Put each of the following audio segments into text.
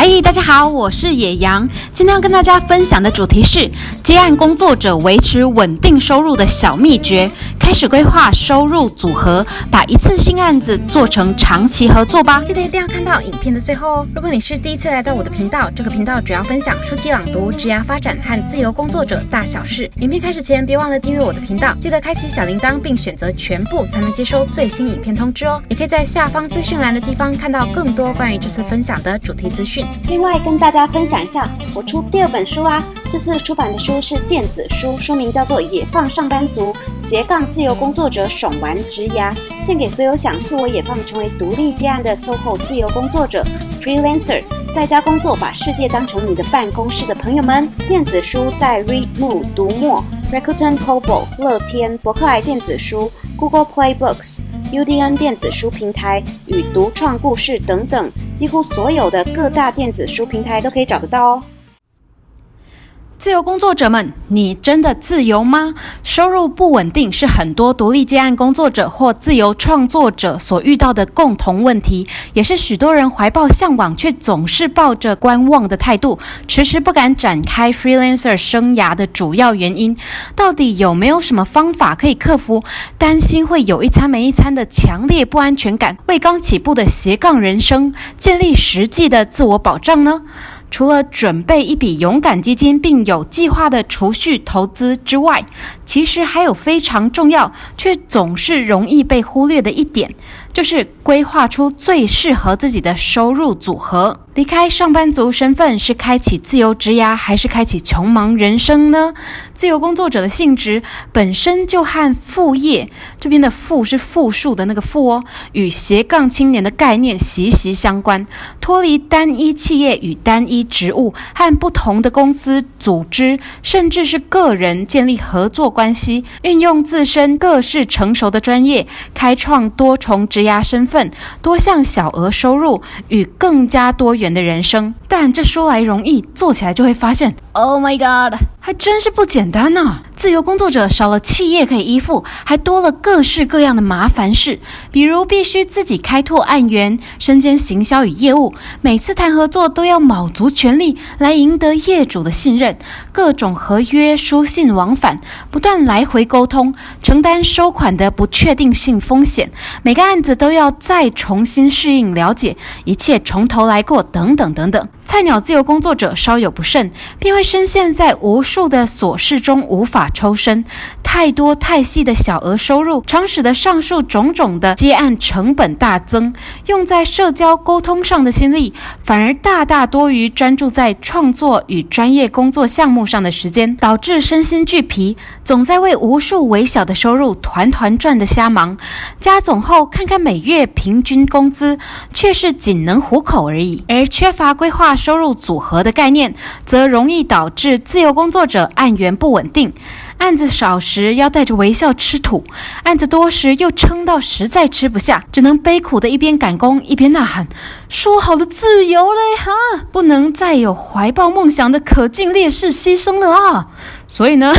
嗨，大家好，我是野羊。今天要跟大家分享的主题是接案工作者维持稳定收入的小秘诀。开始规划收入组合，把一次性案子做成长期合作吧。记得一定要看到影片的最后哦。如果你是第一次来到我的频道，这个频道主要分享书籍朗读、职涯发展和自由工作者大小事。影片开始前，别忘了订阅我的频道，记得开启小铃铛，并选择全部，才能接收最新影片通知哦。也可以在下方资讯栏的地方看到更多关于这次分享的主题资讯。另外，跟大家分享一下，我出第二本书啦。这次出版的书是电子书，书名叫做《野放上班族斜杠自由工作者爽玩职涯》，献给所有想自我野放成为独立接案的 SOHO 自由工作者 （freelancer），在家工作，把世界当成你的办公室的朋友们。电子书在 Readmoo 读墨、Rakuten Kobo、乐天、博客来电子书、Google Play Books、UDN 电子书平台与独创故事等等，几乎所有的各大电子书平台都可以找得到哦。自由工作者们，你真的自由吗？收入不稳定是很多独立接案工作者或自由创作者所遇到的共同问题，也是许多人怀抱向往却总是抱着观望的态度，迟迟不敢展开 freelancer 生涯的主要原因。到底有没有什么方法可以克服担心会有一餐没一餐的强烈不安全感，为刚起步的斜杠人生建立实际的自我保障呢？除了准备一笔勇敢基金，并有计划的储蓄投资之外，其实还有非常重要却总是容易被忽略的一点，就是规划出最适合自己的收入组合。离开上班族身份是开启自由职涯，还是开启穷忙人生呢？自由工作者的性质本身就和副业这边的“副”是复数的那个“副”哦，与斜杠青年的概念息息相关。脱离单一企业与单一职务，和不同的公司组织，甚至是个人建立合作关系，运用自身各式成熟的专业，开创多重职涯身份、多项小额收入与更加多元的人生，但这说来容易，做起来就会发现，Oh my God，还真是不简单呢、啊。自由工作者少了企业可以依附，还多了各式各样的麻烦事，比如必须自己开拓案源、身兼行销与业务，每次谈合作都要卯足全力来赢得业主的信任，各种合约书信往返，不断来回沟通，承担收款的不确定性风险，每个案子都要再重新适应了解，一切从头来过，等等等等。菜鸟自由工作者稍有不慎，便会深陷在无数的琐事中无法抽身。太多太细的小额收入，常使得上述种种的接案成本大增，用在社交沟通上的心力，反而大大多于专注在创作与专业工作项目上的时间，导致身心俱疲，总在为无数微小的收入团团转的瞎忙。加总后，看看每月平均工资，却是仅能糊口而已，而缺乏规划。收入组合的概念，则容易导致自由工作者案源不稳定。案子少时要带着微笑吃土，案子多时又撑到实在吃不下，只能悲苦的一边赶工一边呐喊：“说好的自由嘞，哈，不能再有怀抱梦想的可敬烈士牺牲了啊！”所以呢，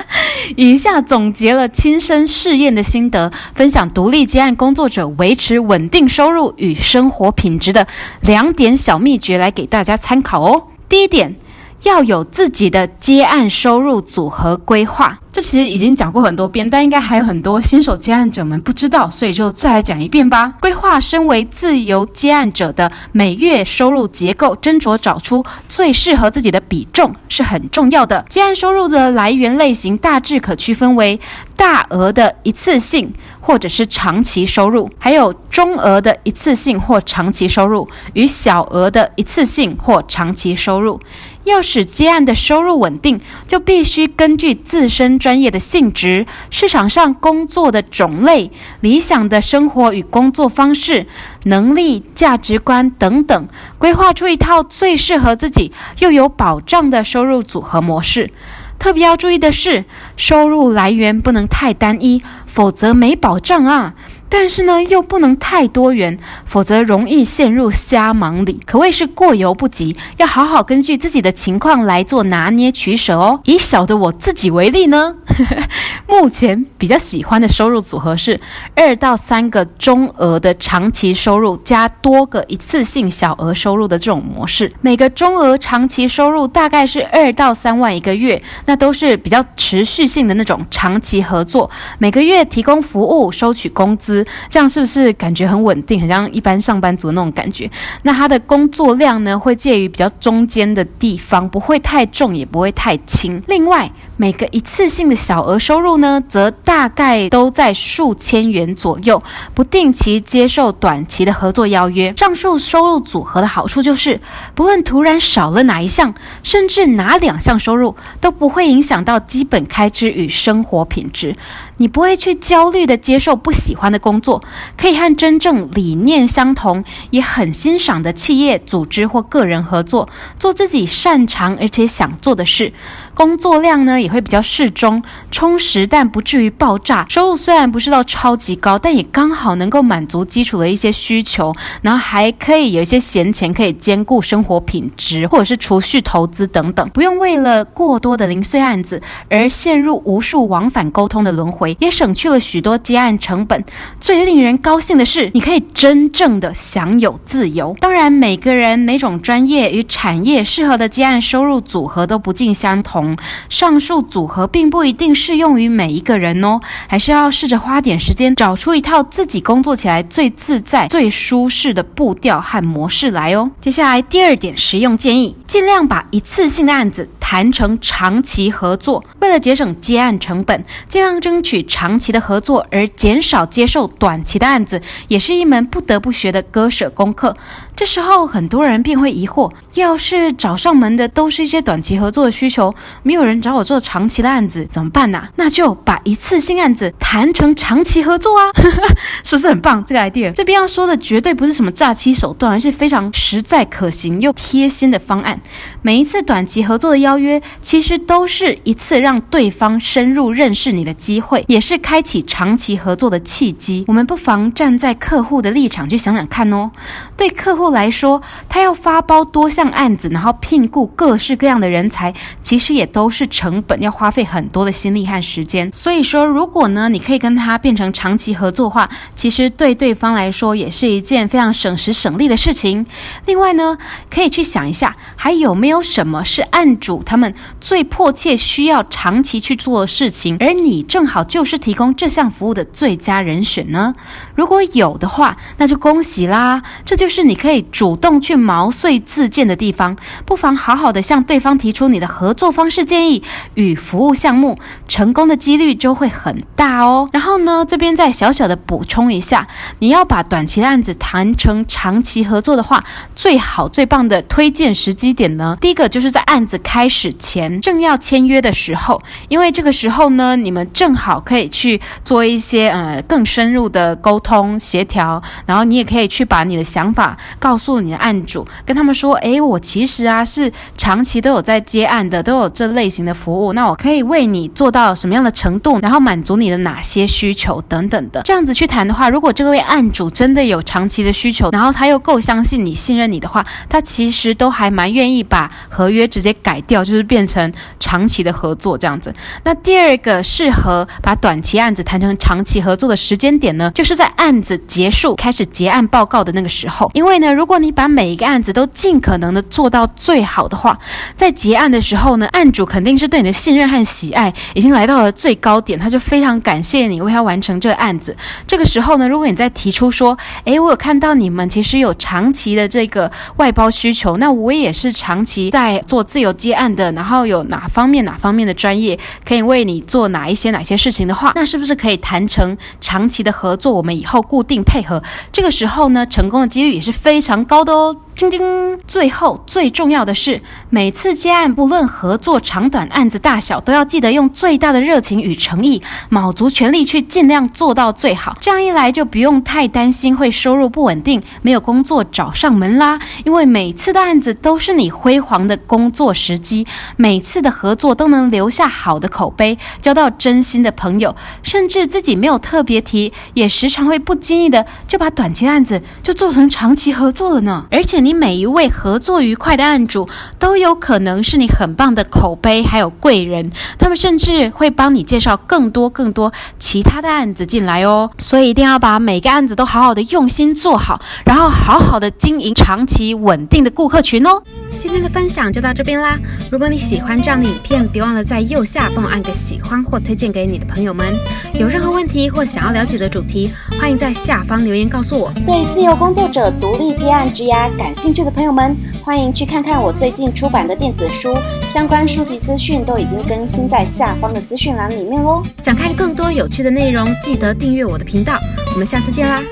以下总结了亲身试验的心得，分享独立接案工作者维持稳定收入与生活品质的两点小秘诀，来给大家参考哦。第一点。要有自己的接案收入组合规划，这其实已经讲过很多遍，但应该还有很多新手接案者们不知道，所以就再来讲一遍吧。规划身为自由接案者的每月收入结构，斟酌找出最适合自己的比重是很重要的。接案收入的来源类型大致可区分为大额的一次性或者是长期收入，还有中额的一次性或长期收入与小额的一次性或长期收入。要使接案的收入稳定，就必须根据自身专业的性质、市场上工作的种类、理想的生活与工作方式、能力、价值观等等，规划出一套最适合自己又有保障的收入组合模式。特别要注意的是，收入来源不能太单一，否则没保障啊。但是呢，又不能太多元，否则容易陷入瞎忙里，可谓是过犹不及。要好好根据自己的情况来做拿捏取舍哦。以小的我自己为例呢，目前比较喜欢的收入组合是二到三个中额的长期收入加多个一次性小额收入的这种模式。每个中额长期收入大概是二到三万一个月，那都是比较持续性的那种长期合作，每个月提供服务，收取工资。这样是不是感觉很稳定，很像一般上班族那种感觉？那他的工作量呢，会介于比较中间的地方，不会太重，也不会太轻。另外，每个一次性的小额收入呢，则大概都在数千元左右，不定期接受短期的合作邀约。上述收入组合的好处就是，不论突然少了哪一项，甚至哪两项收入，都不会影响到基本开支与生活品质。你不会去焦虑地接受不喜欢的工作，可以和真正理念相同、也很欣赏的企业、组织或个人合作，做自己擅长而且想做的事。工作量呢也会比较适中、充实，但不至于爆炸。收入虽然不是到超级高，但也刚好能够满足基础的一些需求，然后还可以有一些闲钱可以兼顾生活品质，或者是储蓄投资等等，不用为了过多的零碎案子而陷入无数往返沟通的轮回，也省去了许多接案成本。最令人高兴的是，你可以真正的享有自由。当然，每个人每种专业与产业适合的接案收入组合都不尽相同。上述组合并不一定适用于每一个人哦，还是要试着花点时间找出一套自己工作起来最自在、最舒适的步调和模式来哦。接下来第二点实用建议，尽量把一次性的案子谈成长期合作，为了节省接案成本，尽量争取长期的合作，而减少接受短期的案子，也是一门不得不学的割舍功课。这时候很多人便会疑惑：要是找上门的都是一些短期合作的需求，没有人找我做长期的案子，怎么办呢？那就把一次性案子谈成长期合作啊，是不是很棒？这个 idea 这边要说的绝对不是什么诈欺手段，而是非常实在、可行又贴心的方案。每一次短期合作的邀约，其实都是一次让对方深入认识你的机会，也是开启长期合作的契机。我们不妨站在客户的立场去想想看哦，对客户来说，他要发包多项案子，然后聘雇各式各样的人才，其实也都是成本，要花费很多的心力和时间。所以说，如果呢，你可以跟他变成长期合作的话，其实对对方来说也是一件非常省时省力的事情。另外呢，可以去想一下，还有没有什么是案主他们最迫切需要长期去做的事情，而你正好就是提供这项服务的最佳人选呢？如果有的话，那就恭喜啦，这就是你可以。主动去毛遂自荐的地方，不妨好好的向对方提出你的合作方式建议与服务项目，成功的几率就会很大哦。然后呢，这边再小小的补充一下，你要把短期的案子谈成长期合作的话，最好最棒的推荐时机点呢，第一个就是在案子开始前，正要签约的时候，因为这个时候呢，你们正好可以去做一些呃更深入的沟通协调，然后你也可以去把你的想法。告诉你的案主，跟他们说，诶，我其实啊是长期都有在接案的，都有这类型的服务，那我可以为你做到什么样的程度，然后满足你的哪些需求等等的。这样子去谈的话，如果这位案主真的有长期的需求，然后他又够相信你、信任你的话，他其实都还蛮愿意把合约直接改掉，就是变成长期的合作这样子。那第二个适合把短期案子谈成长期合作的时间点呢，就是在案子结束开始结案报告的那个时候，因为呢，如果你把每一个案子都尽可能的做到最好的话，在结案的时候呢，案店主肯定是对你的信任和喜爱已经来到了最高点，他就非常感谢你为他完成这个案子。这个时候呢，如果你再提出说，诶，我有看到你们其实有长期的这个外包需求，那我也是长期在做自由接案的，然后有哪方面哪方面的专业可以为你做哪一些哪些事情的话，那是不是可以谈成长期的合作？我们以后固定配合。这个时候呢，成功的几率也是非常。高的哦。晶晶。最后最重要的是，每次接案，不论合作长短、案子大小，都要记得用最大的热情与诚意，卯足全力去尽量做到最好。这样一来，就不用太担心会收入不稳定、没有工作找上门啦。因为每次的案子都是你辉煌的工作时机，每次的合作都能留下好的口碑，交到真心的朋友，甚至自己没有特别提，也时常会不经意的就把短期案子就做成长期合作了呢。而且你每一位合作愉快的案主都有可能是你很棒的口碑，还有贵人，他们甚至会帮你介绍更多更多其他的案子进来哦。所以一定要把每个案子都好好的用心做好，然后好好的经营长期稳定的顾客群哦。今天的分享就到这边啦！如果你喜欢这样的影片，别忘了在右下帮我按个喜欢或推荐给你的朋友们。有任何问题或想要了解的主题，欢迎在下方留言告诉我。对自由工作者独立接案之涯感兴趣的朋友们，欢迎去看看我最近出版的电子书，相关书籍资讯都已经更新在下方的资讯栏里面哦。想看更多有趣的内容，记得订阅我的频道。我们下次见啦！